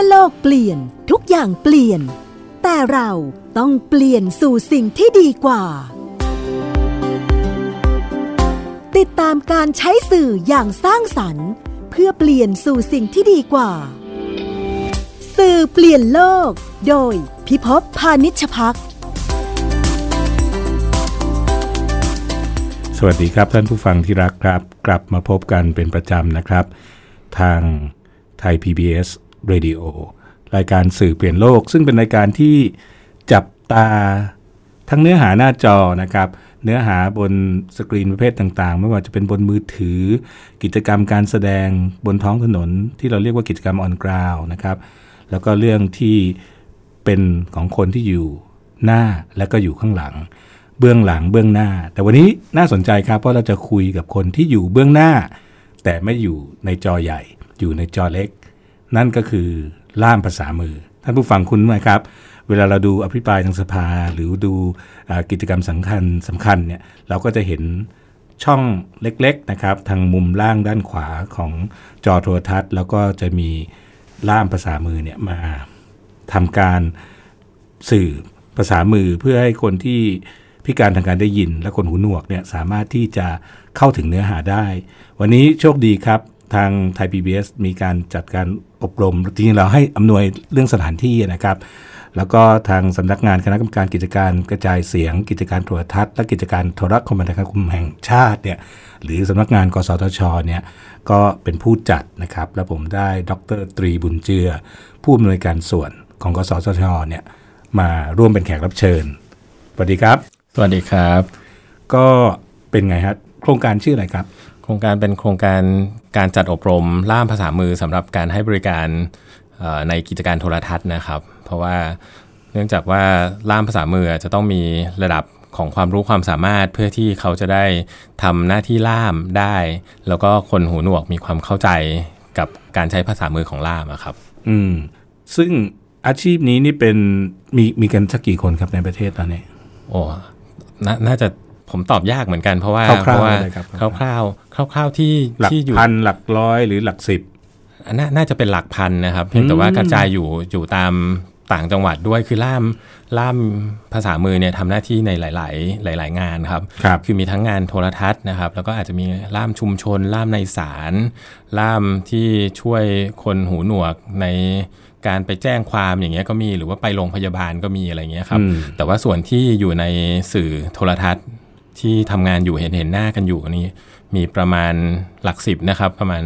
มื่อโลกเปลี่ยนทุกอย่างเปลี่ยน แต่เราต้องเปลี่ยนสู่สิ่งที่ดีกว่า ติดตามการใช้สื่ออย่างสร้างสรรค์ เพื่อเปลี่ยนสู่สิ่งที่ดีกว่า สื่อเปลี่ยนโลก โดยพิภพพานิชพักสวัสดีครับท่านผู้ฟังที่รักครับ กลับมาพบกันเป็นประจำนะครับ ทางไทย PBS Radio รายการสื่อเปลี่ยนโลก ซึ่งเป็นรายการที่จับตาทั้งเนื้อหาหน้าจอนะครับ เนื้อหาบนสกรีนประเภทต่างๆ ไม่ว่าจะเป็นบนมือถือ กิจกรรมการแสดงบนท้องถนน ที่เราเรียกว่ากิจกรรมออนกราวนะครับ แล้วก็เรื่องที่เป็นของคนที่อยู่หน้าและก็อยู่ข้างหลัง เบื้องหลังเบื้องหน้า แต่วันนี้น่าสนใจครับเพราะเราจะคุยกับคนที่อยู่เบื้องหน้า แต่ไม่อยู่ในจอใหญ่ อยู่ในจอเล็ก นั่นก็คือล่ามภาษามือ ท่านผู้ฟังคุ้นไหมครับ เวลาเราดูอภิปรายทางสภาหรือดูอกิจกรรมสำคัญสำคัญเนี่ยเราก็จะเห็นช่องเล็กๆนะครับ ทางมุมล่างด้านขวาของจอโทรทัศน์ แล้วก็จะมีล่ามภาษามือเนี่ยมาทำการสื่อภาษามือเพื่อให้คนที่พิการทางการได้ยิน และคนหูหนวกเนี่ยสามารถที่จะเข้าถึงเนื้อหาได้ วันนี้โชคดีครับ ทางไทย PBS มีการจัดการ อบรมจริงๆเราให้อำนวยเรื่องสถานที่นะครับ แล้วก็ทางสำนักงานคณะกรรมการกิจการกระจายเสียง กิจการโทรทัศน์และกิจการโทรคมนาคมแห่งชาติเนี่ยหรือสำนักงานกสทชเนี่ยก็เป็นผู้จัดนะครับ และผมได้ดรตรีบุญเจือ ผู้อำนวยการส่วนของกสทชเนี่ยมาร่วมเป็นแขกรับเชิญสวัสดีครับ สวัสดีครับ ก็เป็นไงฮะโครงการชื่ออะไรครับโครงการเป็นโครงการการจัดอบรมล่ามภาษามือสำหรับการให้บริการเอ่อในกิจการโทรทัศน์นะครับ เพราะว่าเนื่องจากว่าล่ามภาษามือจะต้องมีระดับของความรู้ความสามารถเพื่อที่เขาจะได้ทำหน้าที่ล่ามได้ แล้วก็คนหูหนวกมีความเข้าใจกับการใช้ภาษามือของล่ามอะครับ อืม ซึ่งอาชีพนี้นี่เป็นมีมีกันสักกี่คนครับในประเทศตอนนี้ โอ้นาน่าจะ ผมตอบยากเหมือนกันเพราะว่าคร่าวๆเพราะว่าเลยครับคร่าวๆคร่าวๆที่หลักที่อยู่พันหลักร้อยหรือหลักสิบนาน่าจะเป็นหลักพันนะครับ เพียงแต่ว่ากระจายอยู่อยู่ตามต่างจังหวัดด้วยคือล่ามล่ามภาษามือเนี่ยทำหน้าที่ในหลาย ๆ หลาย ๆ งานครับครับคือมีทั้งงานโทรทัศน์นะครับ แล้วก็อาจจะมีล่ามชุมชน ล่ามในศาลล่ามที่ช่วยคนหูหนวกในการไปแจ้งความอย่างเงี้ยก็มีหรือว่าไปโรงพยาบาลก็มีอะไรเงี้ยครับอืมแต่ว่าส่วนที่อยู่ในสื่อโทรทัศน์ ที่ทำงานอยู่เห็นเห็นหน้ากันอยู่นี่มีประมาณหลักสิบนะครับ ประมาณ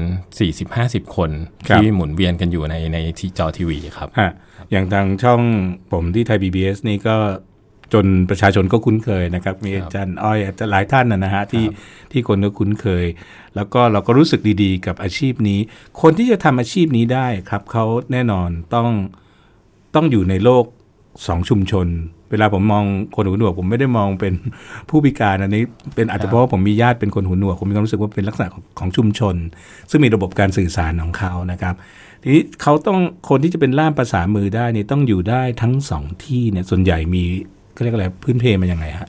40-50 คนครับที่หมุนเวียนกันอยู่ในในที่จอทีวีครับฮะอย่างทางช่องผมที่ไทย PBS นี่ก็จนประชาชนก็คุ้นเคยนะครับ มีอาจารย์อ้อยอาจารย์หลายท่านนะนะฮะที่ที่คนก็คุ้นเคย แล้วก็เราก็รู้สึกดีๆ กับอาชีพนี้ คนที่จะทำอาชีพนี้ได้ครับเขาแน่นอนต้องต้องอยู่ในโลก สองชุมชน เวลาผมมองคนหูหนวกผมไม่ได้มองเป็นผู้พิการอันนี้เป็นอาจจะเพราะว่าผมมีญาติเป็นคนหูหนวกผมมีความรู้สึกว่าเป็นลักษณะของของชุมชน ซึ่งมีระบบการสื่อสารของเขานะครับทีนี้เขาต้องคนที่จะเป็นล่ามภาษามือได้นี่ต้องอยู่ได้ทั้งสองที่เนี่ยส่วนใหญ่มีเขาเรียกอะไรพื้นเพมันยังไงฮะ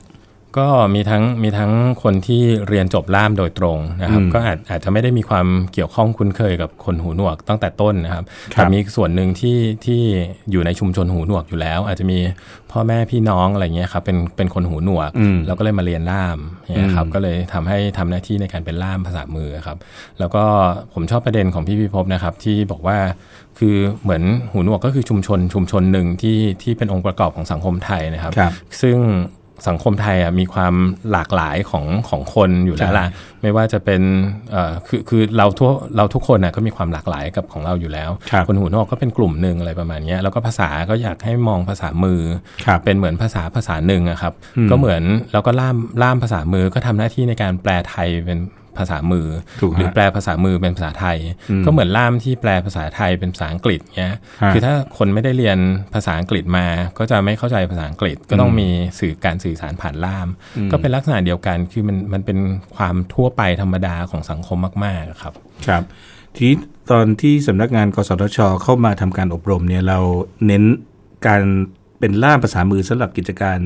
ก็มีทั้งมีทั้งคนที่เรียนจบล่ามโดยตรงนะครับอืมก็อาจอาจจะไม่ได้มีความเกี่ยวข้องคุ้นเคยกับคนหูหนวกตั้งแต่ต้นนะครับครับแต่มีส่วนหนึ่งที่ที่อยู่ในชุมชนหูหนวกอยู่แล้ว อาจจะมีพ่อแม่พี่น้องอะไรเงี้ยครับเป็นเป็นคนหูหนวกอืมแล้วก็เลยมาเรียนล่ามเนี่ยครับอืมก็เลยทำให้ทำหน้าที่ในการเป็นล่ามภาษามือครับ แล้วก็ผมชอบประเด็นของพี่พิภพนะครับ ที่บอกว่าคือเหมือนหูหนวกก็คือชุมชนชุมชนหนึ่งที่ที่เป็นองค์ประกอบของสังคมไทยนะครับครับซึ่ง สังคมไทยอะมีความหลากหลายของของคนอยู่แล้วล่ะไม่ว่าจะเป็นเอ่อคือคือเราทั่วเราทุกคนน่ะก็มีความหลากหลายกับของเราอยู่แล้วครับคนหูนอกก็เป็นกลุ่มหนึ่งอะไรประมาณเนี้ยแล้วก็ภาษาก็อยากให้มองภาษามือครับเป็นเหมือนภาษาภาษาหนึ่งอะครับอืมก็เหมือนแล้วก็ล่ามล่ามภาษามือก็ทำหน้าที่ในการแปลไทยเป็น ภาษามือถูกฮะหรือแปลภาษามือเป็นภาษาไทยอืมก็เหมือนล่ามที่แปลภาษาไทยเป็นภาษาอังกฤษเงี้ยฮะคือถ้าคนไม่ได้เรียนภาษาอังกฤษมา ก็จะไม่เข้าใจภาษาอังกฤษ ก็ต้องมีสื่อการสื่อสารผ่านล่าม ก็เป็นลักษณะเดียวกันคือมันมันเป็นความทั่วไปธรรมดาของสังคมมาก ๆ ครับ ครับทีนี้ตอนที่สำนักงานกสทช เข้ามาทำการอบรมเนี่ยเราเน้นการเป็นล่ามภาษามือสำหรับกิจการ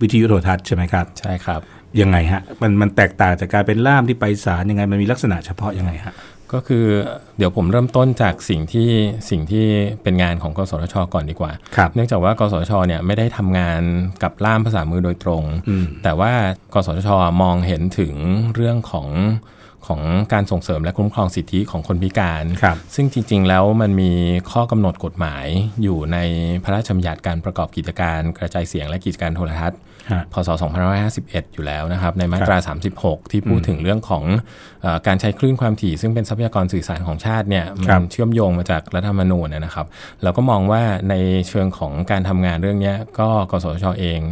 วิทยุโทรทัศน์ใช่ไหมครับ ใช่ครับ ยังไงฮะมันมันแตกต่างจากการเป็นล่ามที่ไปศาลยังไงมันมีลักษณะเฉพาะยังไงฮะก็คือเดี๋ยวผมเริ่มต้นจากสิ่งที่สิ่งที่เป็นงานของกสทช ก่อนดีกว่าครับเนื่องจากว่ากสทช เนี่ยไม่ได้ทำงานกับล่ามภาษามือโดยตรงอืมแต่ว่ากสทช มองเห็นถึงเรื่องของของการส่งเสริมและคุ้มครองสิทธิของคนพิการครับซึ่งจริง ๆ แล้วมันมีข้อกำหนดกฎหมายอยู่ในพระราชบัญญัติการประกอบกิจการกระจายเสียงและกิจการโทรทัศน์ฮะ พศ2551 อยู่แล้วนะครับ ในมาตรา 36 ที่พูดถึงเรื่องของเออการใช้คลื่นความถี่ ซึ่งเป็นทรัพยากรสื่อสารของชาติเนี่ยคมัรันบเชื่อมโยงมาจากรัฐธรรมนูญนะครับ เราก็มองว่าในเชิงของการทำงานเรื่องเนี้ยก็กสทชเอง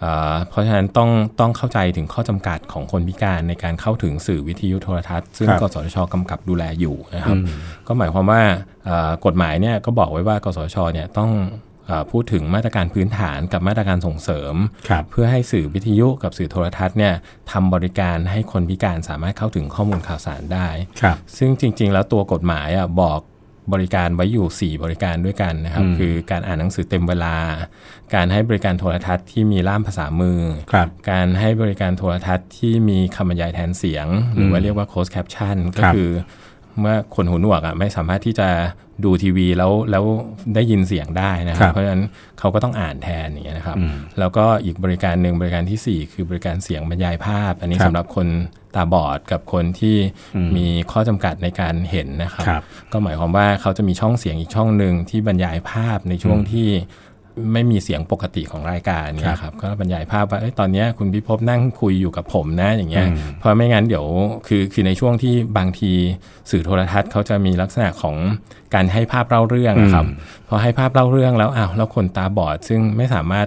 เอ่อเพราะฉะนั้นต้องต้องเข้าใจถึงข้อจำกัดของคนพิการในการเข้าถึงสื่อวิทยุโทรทัศน์ ซึ่งครับกสทชกำกับดูแลอยู่นะครับ ก็หมายความว่าเอ่อกฎหมายเนี่ยก็บอกไว้ว่ากสทชเนี่ยต้องเออ พูดถึงมาตรการพื้นฐานกับมาตรการส่งเสริมครับเพื่อให้สื่อวิทยุกับสื่อโทรทัศน์เนี่ยทำบริการให้คนพิการสามารถเข้าถึงข้อมูลข่าวสารได้ครับซึ่งจริง ๆ แล้วตัวกฎหมายอะบอกบริการไว้อยู่ 4 บริการด้วยกันนะครับอืมคือการอ่านหนังสือเต็มเวลา การให้บริการโทรทัศน์ที่มีล่ามภาษามือครับการให้บริการโทรทัศน์ที่มีคำบรรยายแทนเสียง หรือว่าเรียกว่า closed caption ก็ครับคือเมื่อคนหูหนวกอะไม่สามารถที่จะ ดูทีวีแล้วแล้วได้ยินเสียงได้นะคครัรับบเพราะฉะนั้นเขาก็ต้องอ่านแทนอย่างเงี้ยนะครับอืมแล้วก็อีกบริการหนึ่งบริการทีสี่ 4 คือบริการเสียงบรรยายภาพ อันนี้ครับสำหรับคนตาบอดกับคนที่อืมมีข้อจำกัดในการเห็นนะครับครับก็หมายความว่าเขาจะมีช่องเสียงอีกช่องหนึ่งที่บรรยายภาพในช่วงที่ ไม่มีเสียงปกติของรายการเนี่ยครับก็บรรยายภาพว่าเอ้ยตอนเนี้ยคุณพิภพนั่งคุยอยู่กับผมนะอย่างเงี้ยอืมเพราะไม่งั้นเดี๋ยวคือคือในช่วงที่บางทีสื่อโทรทัศน์เขาจะมีลักษณะของการให้ภาพเล่าเรื่องนะครับพอให้ภาพเล่าเรื่องแล้วอ้าวแล้วคนตาบอดซึ่งไม่สามารถ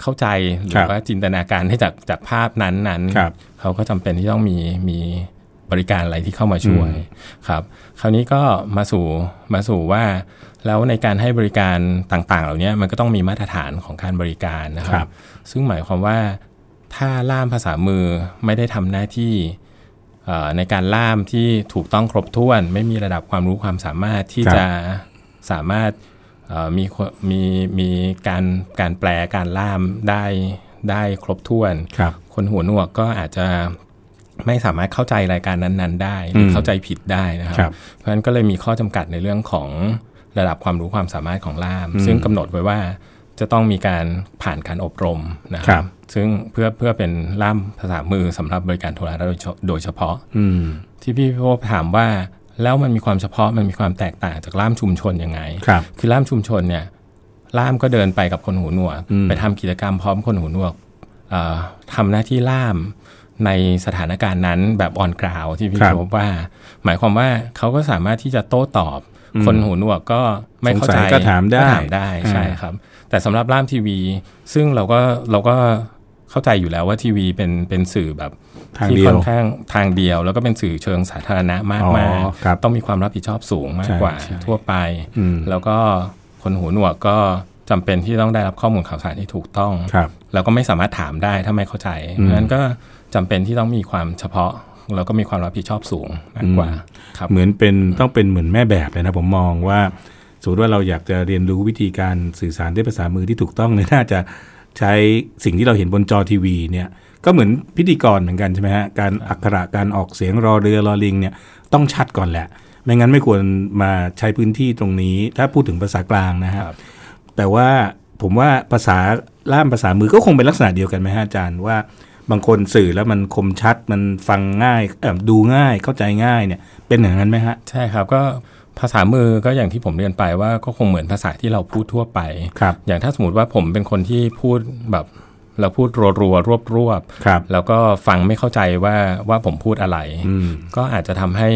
เข้าใจหรืครัอบว่าจินตนาการให้จากจากภาพนั้นนั้นๆครับเขาก็จำเป็นที่ต้องมีมี บริการอะไรที่เข้ามาช่วยครับ คราวนี้ก็มาสู่มาสู่ว่า แล้วในการให้บริการต่างๆ เหล่านี้มันก็ต้องมีมาตรฐานของการบริการนะคครัรับบซึ่งหมายความว่าถ้าล่ามภาษามือไม่ได้ทำหน้าที่เอ่อในการล่ามที่ถูกต้องครบถ้วน ไม่มีระดับความรู้ความสามารถที่ครับจะสามารถเอ่อมีคนมีมีการการแปลการล่ามได้ได้ครบถ้วนครับคนหัวหนวกก็อาจจะ ไม่สามารถเข้าใจรายการนั้น ๆ ได้หรืออมเข้าใจผิดได้นะคครัรับ เพราะฉะนั้นก็เลยมีข้อจำกัดในเรื่องของระดับความรู้ความสามารถของล่าม ซึ่งกำหนดไว้ว่าจะต้องมีการผ่านการอบรมนะคครัรับบซึ่งเพื่อเพื่อเป็นล่ามภาษามือสำหรับบริการโทรทัศน์โดยเฉโดยเฉพาะ อืมที่พี่พิภพถามว่าแล้วมันมีความเฉพาะมันมีความแตกต่างจากล่ามชุมชนยังไงครับคือล่ามชุมชนเนี่ยล่ามก็เดินไปกับคนหูหนวกอืมไปทำกิจกรรมพร้อมคนหูหนวกเอ่อทำหน้าที่ล่าม ในสถานการณ์นั้นแบบออนกราวที่พี่ครับพบว่า หมายความว่าเขาก็สามารถที่จะโต้ตอบ คนหูหนวกก็ไม่เข้าใจสงสัยก็ถามได้ก็ถามได้ใช่ครับ แต่สำหรับล่ามทีวี ซึ่งเราก็เราก็เข้าใจอยู่แล้วว่าทีวีเป็นเป็นสื่อแบบทางที่เดียค่วอนข้างทางเดียว แล้วก็เป็นสื่อเชิงสาธารณะมากอ๋อมากครับต้องมีความรับผิดชอบสูงมากใช่กว่าใช่ทั่วไปอืมแล้วก็คนหูหนวกก็จำเป็นที่ต้องได้รับข้อมูลข่าวสารที่ถูกต้องครับแล้วก็ไม่สามารถถามได้ถ้าไม่เข้าใจอืมเพราะฉะนั้นก็ จำเป็นที่ต้องมีความเฉพาะแล้วก็มีความรับผิดชอบสูงมากกว่าครับเหมือนเป็นต้องเป็นเหมือนแม่แบบเลยนะผมมองว่าสมมติว่าเราอยากจะเรียนรู้วิธีการสื่อสารด้วยภาษามือที่ถูกต้องเนี่ยน่าจะใช้สิ่งที่เราเห็นบนจอทีวีเนี่ยก็เหมือนพิธีกรเหมือนกันใช่ไหมฮะการอักขระการออกเสียงรอเรือรอลิงเนี่ยต้องชัดก่อนแหละ ไม่งั้นไม่ควรมาใช้พื้นที่ตรงนี้ ถ้าพูดถึงภาษากลางนะฮะครับ แต่ว่าผมว่าภาษาล่ามภาษามือก็คงเป็นลักษณะเดียวกันไหมฮะอาจารย์ว่า บางคนสื่อแล้วมันคมชัดมันฟังง่ายเอ่อดูง่ายเข้าใจง่ายเนี่ย เป็นอย่างนั้นไหมฮะ ใช่ครับก็ภาษามือก็อย่างที่ผมเรียนไปว่าก็คงเหมือนภาษาที่เราพูดทั่วไปครับอย่างถ้าสมมติว่าผมเป็นคนที่พูดแบบเราพูดรัวๆรวบรวบๆครับแล้วก็ฟังไม่เข้าใจว่าว่าผมพูดอะไรอืมก็อาจจะทำให้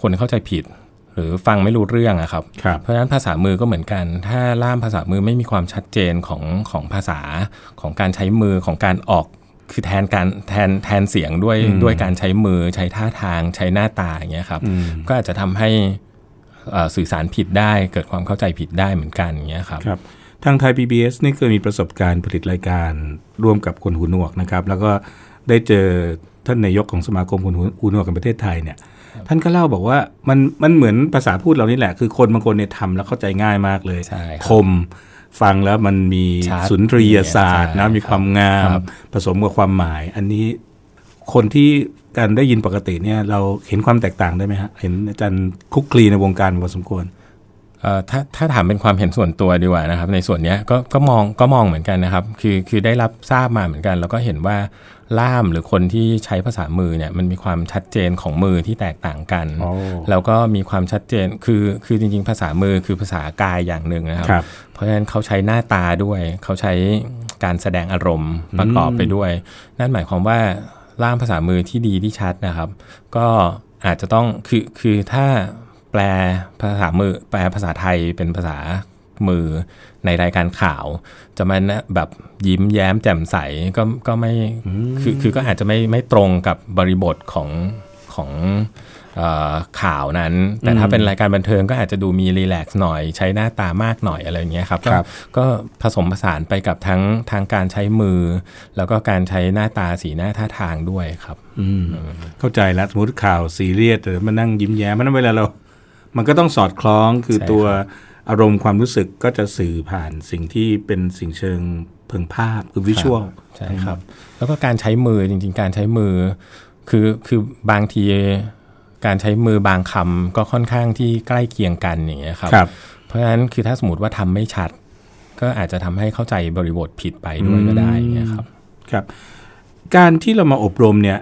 คนเข้าใจผิด หรือฟังไม่รู้เรื่องอะครับครับเพราะฉะนั้นภาษามือก็เหมือนกัน ถ้าล่ามภาษามือไม่มีความชัดเจนของของภาษาของการใช้มือของการออก คือแทนการแทนแทนเสียงด้วยอืมด้วยการใช้มือใช้ท่าทางใช้หน้าตาอย่างเงี้ยครับอืมก็อาจจะทำให้เอ่อสื่อสารผิดได้เกิดความเข้าใจผิดได้เหมือนกันอย่างเงี้ยครับครับ ทางไทย PBS นี่เคยมีประสบการณ์ผลิตรายการร่วมกับคนหูหนวกนะครับ แล้วก็ได้เจอท่านนายกของสมาคมคนหูหูหนวกแห่งประเทศไทยเนี่ยท่านก็เล่าบอกว่ามันมันเหมือนภาษาพูดเรานี่แหละ คือคนบางคนเนี่ยทำแล้วเข้าใจง่ายมากเลยใช่ครับคม ฟังแล้วมันมีชัดสุนทรียศาสตร์นะใช่มีความงามครับผสมกับความหมาย อันนี้คนที่การได้ยินปกติเนี่ยเราเห็นความแตกต่างได้ไหมฮะเห็นอาจารย์คุกคลีในวงการพอสมควรเอ่อ ถ้าถ้าถามเป็นความเห็นส่วนตัวดีกว่านะครับ ในส่วนเนี้ยก็ก็มองก็มองเหมือนกันนะครับ คือคือได้รับทราบมาเหมือนกัน แล้วก็เห็นว่าล่ามหรือคนที่ใช้ภาษามือเนี่ยมันมีความชัดเจนของมือที่แตกต่างกันอ๋อแล้วก็มีความชัดเจนคือคือจริง ๆ ภาษามือคือภาษากายอย่างหนึ่งนะครับครับเพราะฉะนั้นเขาใช้หน้าตาด้วย เขาใช้การแสดงอารมณ์ประกอบไปด้วย นั่นหมายความว่าล่ามภาษามือที่ดีที่ชัดนะครับ ก็อาจจะต้องคือคือถ้า แปลภาษามือ แปลภาษาไทยเป็นภาษามือในรายการข่าว จะมานะแบบยิ้มแย้มแจ่มใสก็ก็ไม่คือคือก็อาจจะไม่ไม่ตรงกับบริบทของของเออข่าวนั้น แต่ถ้าเป็นรายการบันเทิงก็อาจจะดูมีรีแลกซ์หน่อย ใช้หน้าตามากหน่อยอะไรอย่างเงี้ยครับก็ครับก็ผสมผสานไปกับทั้งทางการใช้มือ แล้วก็การใช้หน้าตาสีหน้าท่าทางด้วยครับอืมเข้าใจแล้วสมมติข่าวซีเรียสหรือมานั่งยิ้มแย้มมันเวลาเรา มันก็ต้องสอดคล้องคือใช่ตัวอารมณ์ความรู้สึกก็จะสื่อผ่านสิ่งที่เป็นสิ่งเชิงเพิงภาพคือวิชวลใช่ครับ แล้วก็การใช้มือจริง ๆ การใช้มือ คือคือบางทีการใช้มือบางคำก็ค่อนข้างที่ใกล้เคียงกันอย่างเงี้ยครับครับเพราะฉะนั้นคือถ้าสมมติว่าทำไม่ชัด ก็อาจจะทำให้เข้าใจบริบทผิดไปด้วยก็ได้อย่างเงี้ยครับครับ การที่เรามาอบรมเนี่ย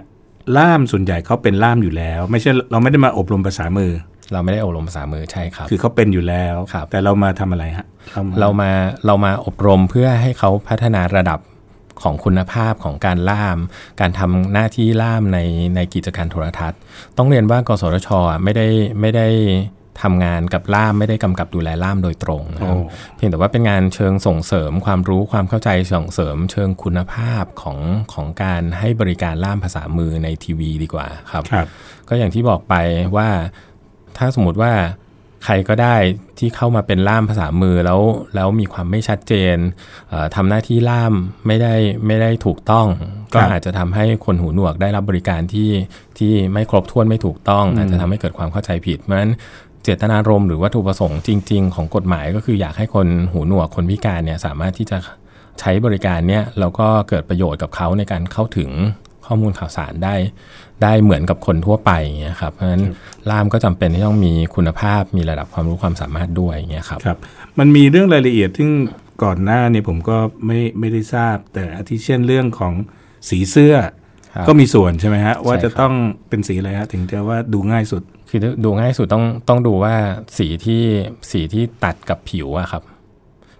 ล่ามส่วนใหญ่เขาเป็นล่ามอยู่แล้ว ไม่ใช่เราไม่ได้มาอบรมภาษามือ เราไม่ได้อบรมภาษามือใช่ครับ คือเขาเป็นอยู่แล้วครับแต่เรามาทำอะไรฮะเรามาเรามาเรามาอบรมเพื่อให้เขาพัฒนาระดับของคุณภาพของการล่าม การทำหน้าที่ล่ามในในกิจการโทรทัศน์ ต้องเรียนว่ากสทชอะไม่ได้ไม่ได้ทำงานกับล่ามไม่ได้กำกับดูแลล่ามโดยตรงนะครับโอ้เพียงแต่ว่าเป็นงานเชิงส่งเสริมความรู้ความเข้าใจส่งเสริมเชิงคุณภาพของของการให้บริการล่ามภาษามือในทีวีดีกว่าครับครับก็อย่างที่บอกไปว่า ถ้าสมมติว่าใครก็ได้ที่เข้ามาเป็นล่ามภาษามือแล้วแล้วมีความไม่ชัดเจนเอ่อทำหน้าที่ล่ามไม่ได้ไม่ได้ถูกต้อง ก็ครับอาจจะทำให้คนหูหนวกได้รับบริการที่ที่ไม่ครบถ้วนไม่ถูกต้อง อาจจะทำให้เกิดความเข้าใจผิดเพราะฉะนั้นเจตนารมณ์หรือวัตถุประสงค์จริง ๆ ของกฎหมายก็คืออยากให้คนหูหนวกคนพิการเนี่ยสามารถที่จะใช้บริการเนี่ยแล้วก็เกิดประโยชน์กับเขาในการเข้าถึง ข้อมูลข่าวสารได้ ได้เหมือนกับคนทั่วไปอย่างเงี้ยครับเพราะฉะนั้นล่ามก็จำเป็นที่ต้องมีคุณภาพมีระดับความรู้ความสามารถด้วยอย่างเงี้ยครับครับ มันมีเรื่องรายละเอียดซึ่งก่อนหน้าเนี่ยผมก็ไม่ไม่ได้ทราบ แต่อาทิเช่นเรื่องของสีเสื้อครับก็มีส่วนใช่ไหมฮะว่าใช่จะครับต้องเป็นสีอะไรฮะถึงจะว่าดูง่ายสุด คือดูง่ายสุดต้องต้องดูว่าสีที่สีที่ตัดกับผิวอะครับ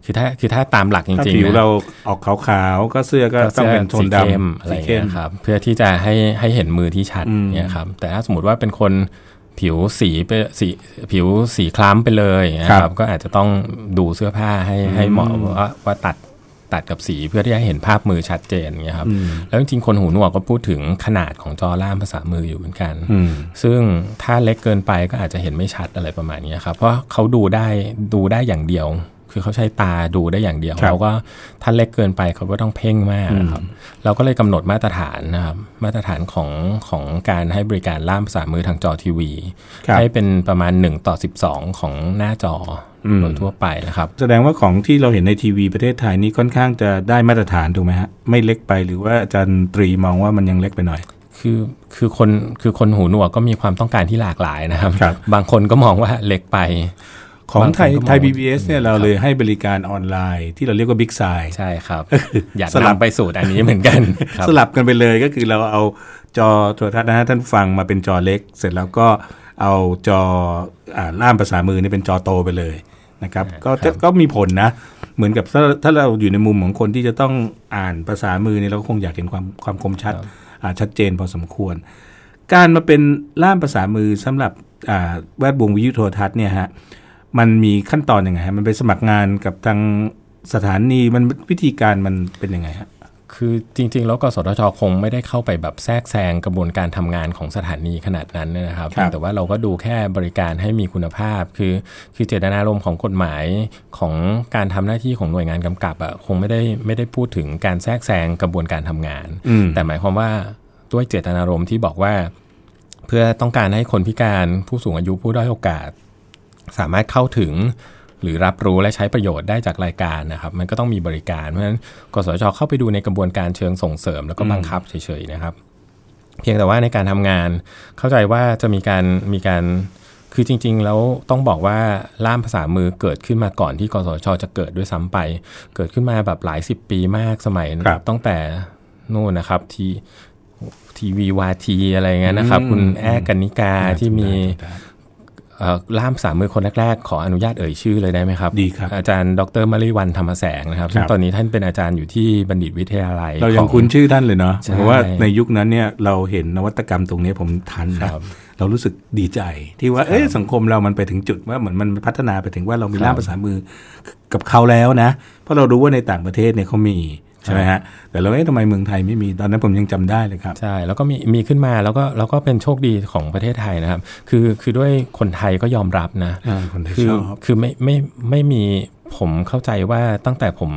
คือถ้าคือถ้าตามหลักจถ้าริงผิวๆนะเราออกขาวๆก็เสื้อก็ต้องเป็นโทนดสีเข้มำอะไรสีอย่างเข้เงี้มยครับเพื่อที่จะให้ให้เห็นมือที่ชัดอืมเนี่ยครับแต่ถ้าสมมติว่าเป็นคนผิวสีไปสีผิวสีคล้ำไปเลยนะคครัรับบก็อาจจะต้องดูเสื้อผ้าให้ให้เหมาะว่าว่าตัดตัดกับสีเพื่อที่จะเห็นภาพมือชัดเจนอย่างเงี้ยครับอืมแล้วจริงๆคนหูหนวกก็พูดถึงขนาดของจอล่ามภาษามืออยู่เหมือนกันอืมซึ่งถ้าเล็กเกินไปก็อาจจะเห็นไม่ชัดอะไรประมาณนี้ครับเพราะเขาดูได้ดูได้อย่างเดียว คือเขาใช้ตาดูได้อย่างเดียวครับแล้วก็ถ้าเล็กเกินไปเขาก็ต้องเพ่งมากนะครับเราก็เลยกำหนดมาตรฐานนะครับมาตรฐานของของการให้บริการล่ามภาษามือทางจอทีวีครับให้เป็นประมาณ 1 ต่อ 12 ของหน้าจออมโดยทั่วไปนะครับ แสดงว่าของที่เราเห็นในทีวีประเทศไทยนี่ค่อนข้างจะได้มาตรฐานถูกไหมฮะไม่เล็กไปหรือว่าอาจารย์ตรีมองว่ามันยังเล็กไปหน่อยคือคือคนคือคนหูหนวกก็มีความต้องการที่หลากหลายนะครับครับบางคนก็มองว่าเล็กไป ของไทยบางคนก็มองไทย PBS เนี่ยเราเลยให้บริการออนไลน์ ที่เราเรียกว่าบิ๊กไซใช่ครับอยากสลับนำไปสู่อันนี้เหมือนกันครับสลับกันไปเลยก็คือเราเอาจอโทรทัศน์นะฮะท่านฟังมาเป็นจอเล็ก เสร็จแล้วก็เอาจออ่าล่ามภาษามือนี่เป็นจอโตไปเลยนะครับก็จะก็มีผลนะ เหมือนกับถ้าถ้าเราอยู่ในมุมของคนที่จะต้องอ่านภาษามือเนี่ยเราก็คงอยากเห็นความความคมชัดอ่าชัดเจนพอสมควร การมาเป็นล่ามภาษามือสำหรับอ่าแวดวงวิทยุโทรทัศน์เนี่ยฮะ มันมีขั้นตอนอยังไงฮะมันไปสมัครงานกับทางสถานีมันวิธีการมันเป็นยังไงฮะคือจริงๆ แล้วกสทชคงไม่ได้เข้าไปแบบแทรกแซงกระบวนการทำงานของสถานีขนาดนั้นนะครับครับแต่ว่าเราก็ดูแค่บริการให้มีคุณภาพ คือคือเจตนารมณ์ของกฎหมายของการทำหน้าที่ของหน่วยงานกำกับอะคงไม่ได้ไม่ได้พูดถึงการแทรกแซงกระบวนการทำงานอืมแต่หมายความว่าด้วยเจตนารมณ์ที่บอกว่า เพื่อต้องการให้คนพิการผู้สูงอายุผู้ด้อยโอกาส สามารถเข้าถึง หรือรับรู้และใช้ประโยชน์ได้จากรายการนะครับ มันก็ต้องมีบริการ เพราะฉะนั้นกสทชเข้าไปดูในกระบวนการเชิงส่งเสริม แล้วก็บังคับเฉยๆนะครับ เพียงแต่ว่าในการทำงานเข้าใจว่าจะมีการมีการคือจริง ๆ แล้วต้องบอกว่าล่ามภาษามือเกิดขึ้นมาก่อนที่กสชจะเกิดด้วยซ้ำไป เกิดขึ้นมาแบบหลายสิบปีมากสมัยครับตั้งแต่นู่นนะครับทีทีวีวาทีอะไรเงี้ยนะครับอืมคุณแอ้กันนิกาที่มีได้เอ่อ ล่ามภาษามือคนแรกๆ ขออนุญาตเอ่ยชื่อเลยได้ไหมครับดีครับ อาจารย์ดรมริวันธรรมแสงนะครับซึ่คงรับตอนนี้ท่านเป็นอาจารย์อยู่ที่บัณฑิตวิทยาลัย เรายังของคุ้นชื่อท่านเลยเนาะใช่เพราะว่าในยุคนั้นเนี่ยเราเห็นนวัตกรรมตรงนี้ผมทันคนะรับเรารู้สึกดีใจที่ว่าเอ้ยสังคมเรามันไปถึงจุดว่าเหมือนมันพัฒนาไปถึงว่าเรามีครับล่ามภาษามือกับเขาแล้วนะ เพราะเรารู้ว่าในต่างประเทศเนี่ยเขามี ใช่ไหมฮะแต่เราเอ๊ะทำไมเมืองไทยไม่มีตอนนั้นผมยังจำได้เลยครับใช่แล้วก็มีมีขึ้นมาแล้วก็แล้วก็เป็นโชคดีของประเทศไทยนะครับ คือคือด้วยคนไทยก็ยอมรับนะอ่าคนไทยคืชออบคือไม่ไม่ไม่มีผมเข้าใจว่าตั้งแต่ผม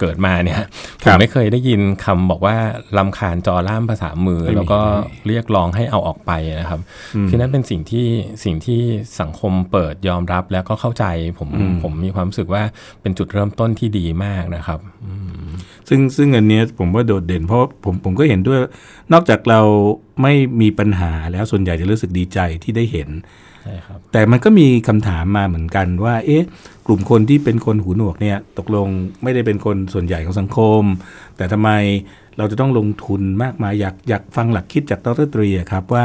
เกิดมาเนี่ยคผรับมไม่เคยได้ยินคำบอกว่าลำคาญจอล่ามภาษามือไม่มีแล้วก็ไม่มีเรียกร้องให้เอาออกไปนะครับคือนั่นเป็นสิ่งที่สิ่งที่สังคมเปิดยอมรับแล้วก็เข้าใจผมผมมีความรู้สึกว่าเป็นจุดเริ่มต้นที่ดีมากนะครับ ซึ่งซึ่งอันเนี้ยผมว่าโดดเด่น เพราะผมผมก็เห็นด้วย นอกจากเราไม่มีปัญหาแล้วส่วนใหญ่จะรู้สึกดีใจที่ได้เห็นใช่ครับแต่มันก็มีคำถามมาเหมือนกันว่า เอ๊ะ กลุ่มคนที่เป็นคนหูหนวกเนี่ย ตกลงไม่ได้เป็นคนส่วนใหญ่ของสังคม แต่ทำไมเราจะต้องลงทุนมากมายอยากอยากฟังหลักคิดจากดรตรีอะครับว่า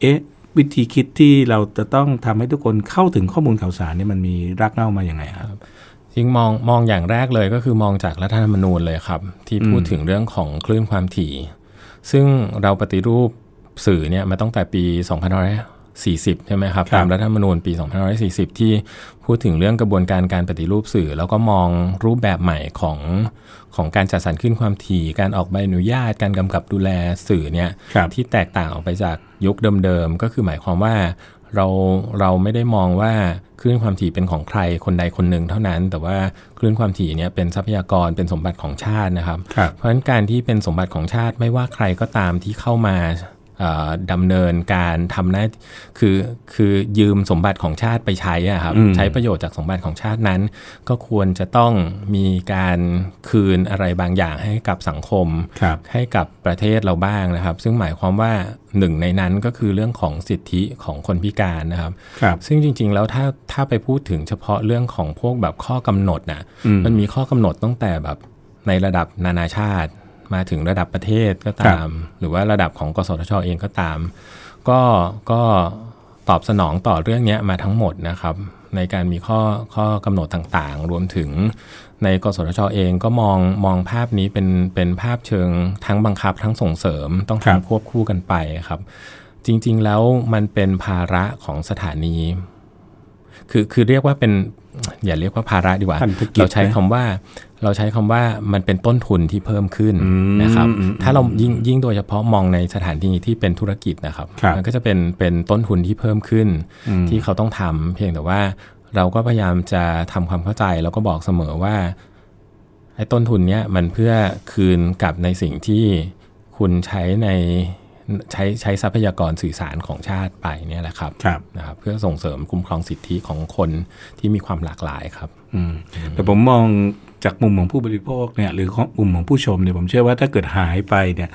เอ๊ะวิธีคิดที่เราจะต้องทำให้ทุกคนเข้าถึงข้อมูลข่าวสารเนี่ยมันมีรากเหง้ามาอย่างไงครับ จริงมองมองอย่างแรกเลยก็คือมองจากรัฐธรรมนูญเลยครับ ที่พูดถึงเรื่องของคลื่นความถี่ ซึ่งเราปฏิรูปสื่อเนี่ยมาตั้งแต่ปี2540 ใช่ไหมครับครับตามรัฐธรรมนูญปี 2540 ที่พูดถึงเรื่องกระบวนการการปฏิรูปสื่อ แล้วก็มองรูปแบบใหม่ของของการจัดสรรขึ้นความถี่ การออกใบอนุญาต การกำกับดูแลสื่อเนี่ยครับที่แตกต่างออกไปจากยุคเดิมๆ ก็คือหมายความว่า เราเราไม่ได้มองว่าคลื่นความถี่เป็นของใครคนใดคนหนึ่งเท่านั้น แต่ว่าคลื่นความถี่เนี่ยเป็นทรัพยากรเป็นสมบัติของชาตินะครับครับเพราะฉะนั้นการที่เป็นสมบัติของชาติไม่ว่าใครก็ตามที่เข้ามาเอ่อ ดำเนินการทำหน้าคือคือยืมสมบัติของชาติไปใช้อะครับอืมใช้ประโยชน์จากสมบัติของชาตินั้น ก็ควรจะต้องมีการคืนอะไรบางอย่างให้กับสังคมครับให้กับประเทศเราบ้างนะครับ ซึ่งหมายความว่าหนึ่งในนั้นก็คือเรื่องของสิทธิของคนพิการนะครับครับซึ่งจริง ๆ แล้วถ้าถ้าไปพูดถึงเฉพาะเรื่องของพวกแบบข้อกำหนดนะอืมมันมีข้อกำหนดตั้งแต่แบบในระดับนานาชาติ มาถึงระดับประเทศก็ตาม หรือว่าระดับของกสทชเองก็ตาม ก็ก็ตอบสนองต่อเรื่องเนี้ยมาทั้งหมดนะครับ ในการมีข้อข้อกำหนดต่างๆ รวมถึงในกสทชเองก็มองมองภาพนี้เป็นเป็นภาพเชิงทั้งบังคับทั้งส่งเสริมต้องครับทำควบคู่กันไปครับ จริง ๆ แล้วมันเป็นภาระของสถานี คือคือเรียกว่าเป็น อย่าเรียกว่าภาระดีกว่าพันธกิจเราใช้นะคำว่า เราใช้คำว่ามันเป็นต้นทุนที่เพิ่มขึ้นอืมนะครับอืมถ้าเรายิ่งยิ่งโดยเฉพาะมองในสถานที่ที่เป็นธุรกิจนะครับครับมันก็จะเป็นเป็นต้นทุนที่เพิ่มขึ้นอืมที่เขาต้องทำเพียงแต่ว่าเราก็พยายามจะทำความเข้าใจ แล้วก็บอกเสมอว่าไอ้ต้นทุนเนี้ยมันเพื่อคืนกลับในสิ่งที่คุณใช้ใน ใช้ใช้ทรัพยากรสื่อสารของชาติไปเนี่ยแหละครับครับนะครับเพื่อส่งเสริมคุ้มครองสิทธิของคนที่มีความหลากหลายครับอืมแต่ผมมองจากมุมของผู้บริโภคเนี่ยหรือของมุมของผู้ชมเนี่ยผมเชื่อว่าถ้าเกิดหายไปเนี่ย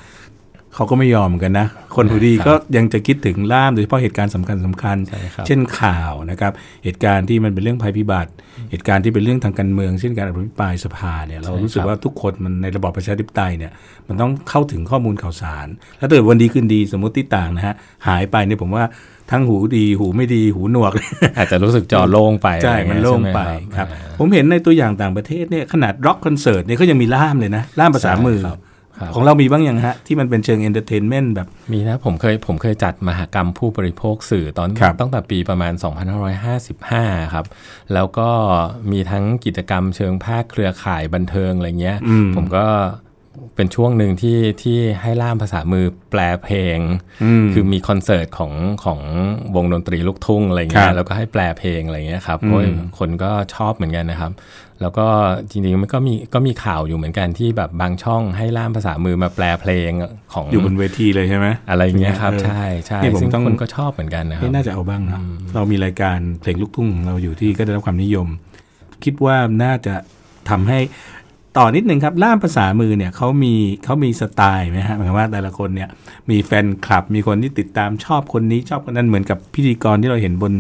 เขาก็ไม่ยอมเหมือนกันนะ คนหูดีครับก็ยังจะคิดถึงล่ามโดยเฉพาะเหตุการณ์สำคัญสำคัญใช่ครับเช่นข่าวนะครับ เหตุการณ์ที่มันเป็นเรื่องภัยพิบัติ เหตุการณ์ที่เป็นเรื่องทางการเมือง เช่นการอภิปรายสภาเนี่ยเรารู้สึกว่าทุกคนมันในระบอบประชาธิปไตยเนี่ยมันต้องเข้าถึงข้อมูลข่าวสาร แล้วถ้าเกิดวันดีคืนดีสมมติที่ต่างนะฮะหายไปเนี่ยผมว่าทั้งหูดีหูไม่ดีหูหนวก อาจจะรู้สึกจอโล่งไปใช่อะไรเงี้ยมันโล่งใช่หไปครับอ่าผมเห็นในตัวอย่างต่างประเทศเนี่ยขนาดร็อกคอนเสิร์ตเนี่ยเขายังมีล่ามเลยนะล่ามภาษามือใช่ครับครับ ของเรามีบ้างยังฮะ ที่มันเป็นเชิง entertainment แบบ มีนะ ผมเคยผมเคยจัดมหกรรมผู้บริโภคสื่อตอนครับตั้งแต่ปีประมาณ 2555 ครับ แล้วก็มีทั้งกิจกรรมเชิงภาคเครือข่ายบันเทิงอะไรเงี้ยอืมผมก็เป็นช่วงหนึ่งที่ที่ให้ล่ามภาษามือแปลเพลงอืมคือมีคอนเสิร์ตของของวงดนตรีลูกทุ่งอะไรเงี้รัยบแล้วก็ให้แปลเพลงอะไรเงี้ยครับอืมเพราะว่าคนก็ชอบเหมือนกันนะครับ แล้วก็จริงๆมันก็มีก็มีข่าวอยู่เหมือนกันที่แบบบางช่องให้ล่ามภาษามือมาแปลเพลงของอยู่บนเวทีเลยใช่ไหมอะไรเงี้ยครับเออใช่ใช่นี่ผมซึ่งต้องคนก็ชอบเหมือนกันนะครับนี่น่าจะเอาบ้างนะเรามีรายการเพลงลูกทุ่งของเราอยู่ที่ก็ได้รับความนิยม คิดว่าน่าจะทำให้ต่อนิดนึงครับล่ามภาษามือเนี่ยเขามีเขามีสไตล์ไหมฮะหมายความว่าแต่ละคนเนี่ยมีแฟนคลับมีคนที่ติดตามชอบคนนี้ชอบคนนั้นเหมือนกับพิธีกรที่เราเห็นบน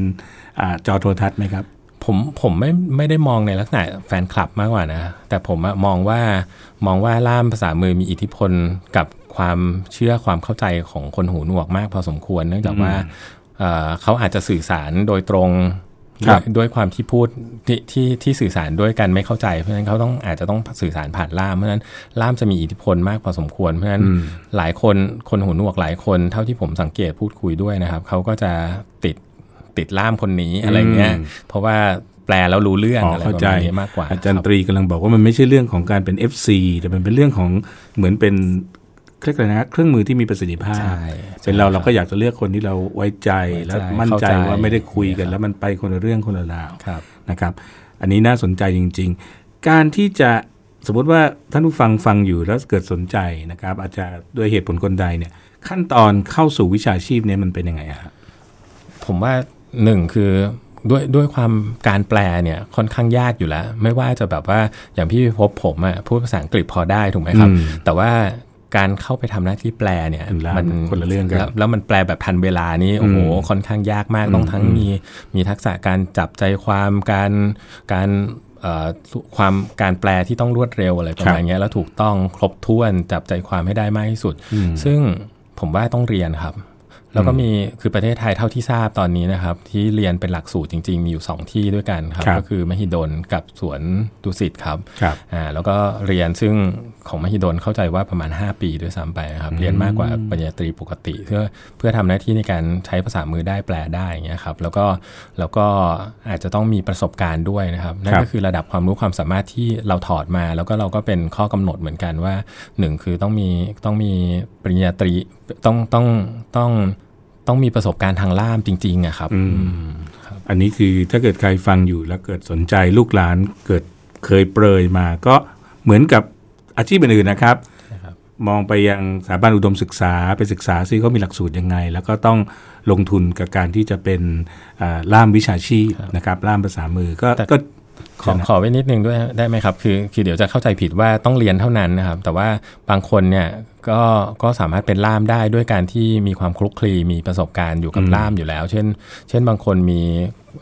อาจอโทรทัศน์ไหมครับ ผมผมไม่ไม่ได้มองในลักษณะแฟนคลับมากกว่านะ แต่ผมอะมองว่ามองว่าล่ามภาษามือมีอิทธิพลกับความเชื่อความเข้าใจของคนหูหนวกมากพอสมควร เนื่องจากว่าเอ่อเขาอาจจะสื่อสารโดยตรงครับด้วยด้วยความที่พูดที่ที่ที่สื่อสารด้วยกันไม่เข้าใจ เพราะฉะนั้นเขาต้องอาจจะต้องสื่อสารผ่านล่ามเพราะฉะนั้นล่ามจะมีอิทธิพลมากพอสมควรเพราะฉะนั้นหลายคนคนหูหนวกหลายคนเท่าที่ผมสังเกตพูดคุยด้วยนะครับเขาก็จะติด ติดล่ามคนนี้อะไรเงี้ยเพราะว่าแปลแล้วรู้เรื่องอ๋ออะไรเข้าประใจมาณนี้มากกว่า อาจารคย์บตรีกำลังบอกว่ามันไม่ใช่เรื่องของการเป็น FC แต่มันเป็นเรื่องของเหมือนเป็นเครื่องอะไรนะเครื่องมือที่มีประสิทธิภาพใช่เป็นเราใช่เราก็อยากจะเลือกคนที่เราไว้ใจไว้ใจและมั่นใจเข้าใจว่าไม่ได้คุยกันครับแล้วมันไปคนละเรื่องคนละราวครับนะครับ อันนี้น่าสนใจจริง ๆ การที่จะสมมติว่าท่านผู้ฟังฟังอยู่แล้วเกิดสนใจนะครับ อาจจะด้วยเหตุผลคนใดเนี่ย ขั้นตอนเข้าสู่วิชาชีพเนี่ยมันเป็นยังไงอะฮะผมว่า หนึ่งคือด้วยด้วยความการแปลเนี่ยค่อนข้างยากอยู่แล้ว ไม่ว่าจะแบบว่าอย่างพี่พิภพผมอะพูดภาษาอังกฤษพอได้ถูกไหมครับอืมแต่ว่าการเข้าไปทำหน้าที่แปลเนี่ยเป็นล่ามคนละเรื่องกันแล้วแล้วมันแปลแบบทันเวลานี่โอ้โหค่อนข้างยากมากต้องทั้งมีมีทักษะการจับใจความการการเอ่อความการแปลที่ต้องรวดเร็วอะไรประมาณเนี้ยแล้วถูกต้องครบถ้วนจับใจความให้ได้มากที่สุด ซึ่งผมว่าต้องเรียนครับ แล้วก็มีคือประเทศไทยเท่าที่ทราบตอนนี้นะครับ ที่เรียนเป็นหลักสูตรจริง ๆ มีอยู่ 2 ที่ด้วยกันครับครับ ก็คือมหิดลกับสวนดุสิตครับครับอ่าแล้วก็เรียนซึ่งของมหิดลเข้าใจว่าประมาณ 5 ปีด้วยซ้ำไปครับ เรียนมากกว่าปริญญาตรีปกติ เพื่อเพื่อทำหน้าที่ในการใช้ภาษามือได้แปลได้อย่างเงี้ยครับแล้วก็แล้วก็อาจจะต้องมีประสบการณ์ด้วยนะครับนั่นครับก็คือระดับความรู้ความสามารถที่เราถอดมา แล้วก็เราก็เป็นข้อกำหนดเหมือนกันว่าหนึ่งคือต้องมีต้องมีปริญญาตรีต้องต้องต้อง ต้องมีประสบการณ์ทางล่ามจริงๆอะครับอืมอันนี้คือถ้าเกิดใครฟังอยู่แล้วเกิดสนใจลูกหลานเกิดเคยเปรยมา ก็เหมือนกับอาชีพอื่นๆนะครับครับมองไปยังสถาบันอุดมศึกษาไปศึกษาซิเขามีหลักสูตรยังไง แล้วก็ต้องลงทุนกับการที่จะเป็นอ่าล่ามวิชาชีพนะครับล่ามภาษามือก็แต่ก็ ขอขอไว้นิดนึงด้วยได้ไหมครับ คือคือเดี๋ยวจะเข้าใจผิดว่าต้องเรียนเท่านั้นนะครับ แต่ว่าบางคนเนี่ยก็ก็สามารถเป็นล่ามได้ด้วยการที่มีความคลุกคลีมีประสบการณ์อยู่กับล่ามอยู่แล้ว เช่น เช่นบางคนมี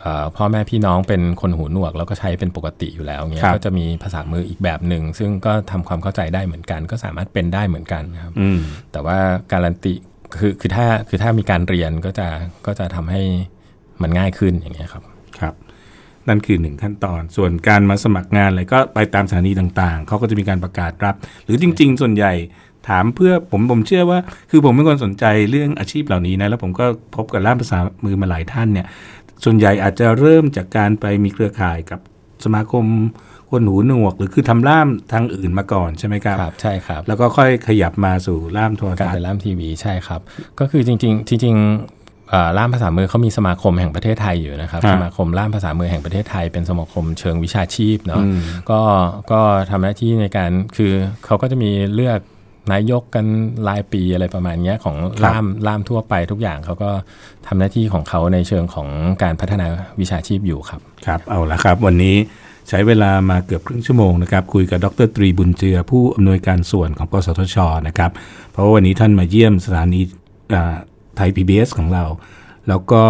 เอ่อพ่อแม่พี่น้องเป็นคนหูหนวก แล้วก็ใช้เป็นปกติอยู่แล้วเงี้ครัยบก็จะมีภาษามืออีกแบบหนึ่งซึ่งก็ทำความเข้าใจได้เหมือนกัน ก็สามารถเป็นได้เหมือนกันนะครับอืมแต่ว่าการันตีคือคือถ้าคือถ้ามีการเรียนก็จะก็จะทำให้มันง่ายขึ้นอย่างเงี้ยครับครับ นั่นคือหนึ่งขั้นตอน ส่วนการมาสมัครงานอะไรก็ไปตามสถานีต่างๆ เขาก็จะมีการประกาศรับ หรือจริง ๆ ส่วนใหญ่ถามเพื่อผมผมเชื่อว่า คือผมเป็นคนสนใจเรื่องอาชีพเหล่านี้นะ แล้วผมก็พบกับล่ามภาษามือมาหลายท่านเนี่ย ส่วนใหญ่อาจจะเริ่มจากการไปมีเครือข่ายกับสมาคมคนหูหนวก หรือคือทำล่ามทางอื่นมาก่อนใช่ไหมครับครับ ใช่ครับ แล้วก็ค่อยขยับมาสู่ล่ามโทรการทัศเป็นน์ล่ามทีวีใช่ครับ ก็คือจริง ๆ จริงๆเอ่อ ล่ามภาษามือเขามีสมาคมแห่งประเทศไทยอยู่นะครับฮะสมาคมล่ามภาษามือแห่งประเทศไทย เป็นสมาคมเชิงวิชาชีพเนาะก็ก็ทำหน้าที่ในการคือเขาก็จะมีเลือกนายกกันรายปีอะไรประมาณเนี้ยของล่ามล่ามทั่วไปทุกอย่างเขาก็ทำหน้าที่ของเขาในเชิงของการพัฒนาวิชาชีพอยู่ครับ ครับเอาละครับ วันนี้ใช้เวลามาเกือบครึ่งชั่วโมงนะครับ คุยกับดรตรีบุญเจือ ผู้อำนวยการส่วนของกสทชนะครับ เพราะว่าวันนี้ท่านมาเยี่ยมสถานีอ่า ไทย PBS ของเรา แล้วก็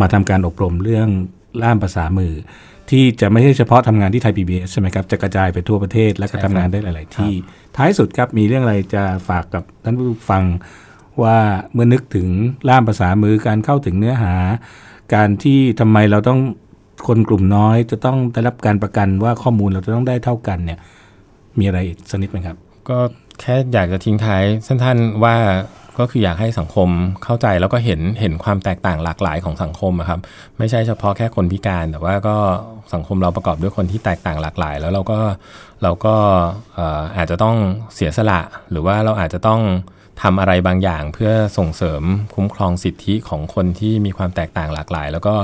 มาทำการอบรมเรื่องล่ามภาษามือ ที่จะไม่ใช่เฉพาะทำงานที่ไทย PBS ใช่ไหมครับ จะกระจายไปทั่วประเทศและก็ใช่ครับทำงานได้หลาย ๆ ที่ท้ายสุดครับมีเรื่องอะไรจะฝากกับท่านผู้ฟังว่าเมื่อนึกถึงล่ามภาษามือการเข้าถึงเนื้อหา การที่ทำไมเราต้องคนกลุ่มน้อยจะต้องได้รับการประกันว่าข้อมูลเราจะต้องได้เท่ากันเนี่ยมีอะไรอีกสักนิดไหมครับ ก็แค่อยากจะทิ้งท้ายสั้นๆว่า ก็คืออยากให้สังคมเข้าใจแล้วก็เห็นเห็นความแตกต่างหลากหลายของสังคมอะครับ ไม่ใช่เฉพาะแค่คนพิการ แต่ว่าก็สังคมเราประกอบด้วยคนที่แตกต่างหลากหลาย แล้วเราก็เราก็อาจจะต้องเสียสละ หรือว่าเราอาจจะต้องทำอะไรบางอย่างเพื่อส่งเสริมคุ้มครองสิทธิของคนที่มีความแตกต่างหลากหลาย แล้วก็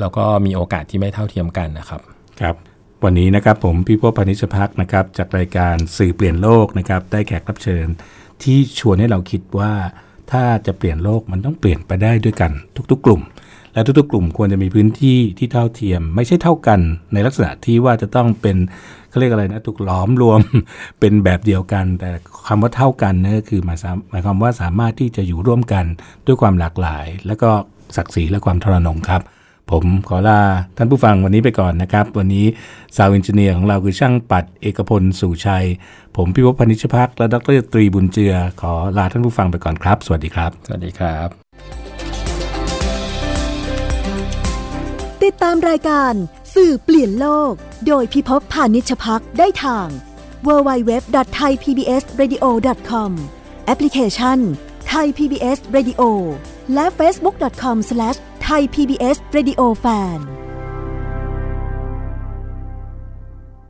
แล้วก็มีโอกาสที่ไม่เท่าเทียมกันนะครับครับวันนี้นะครับผมพี่พบพนิชพักนะครับจากรายการสื่อเปลี่ยนโลกนะครับได้แขกรับเชิญที่ชวนให้เราคิดว่า ถ้าจะเปลี่ยนโลกมันต้องเปลี่ยนไปได้ด้วยกันทุกๆ กลุ่ม และทุกๆ กลุ่มควรจะมีพื้นที่ที่เท่าเทียม ไม่ใช่เท่ากัน ในลักษณะที่ว่าจะต้องเป็นเขาเรียกอะไรนะถูกล้อมรวมเป็นแบบเดียวกัน แต่คำว่าเท่ากันนั่นก็คือหมายหมายความว่าสามารถที่จะอยู่ร่วมกันด้วยความหลากหลาย แล้วก็ศักดิ์ศรีและความทรนงครับ ผมขอลาท่านผู้ฟังวันนี้ไปก่อนนะครับ วันนี้ sound engineer ของเราคือช่างปัดเอกพลสู่ชัย ผมพิพพนิชพักและดรตรีบุญเจือ ขอลาท่านผู้ฟังไปก่อนครับ สวัสดีครับ สวัสดีครับ ติดตามรายการสื่อเปลี่ยนโลก โดยพิภพพานิชพักได้ทาง www.thaipbsradio.com แอปพลิเคชัน Thai PBS Radio และ ไทย PBS Radio Fan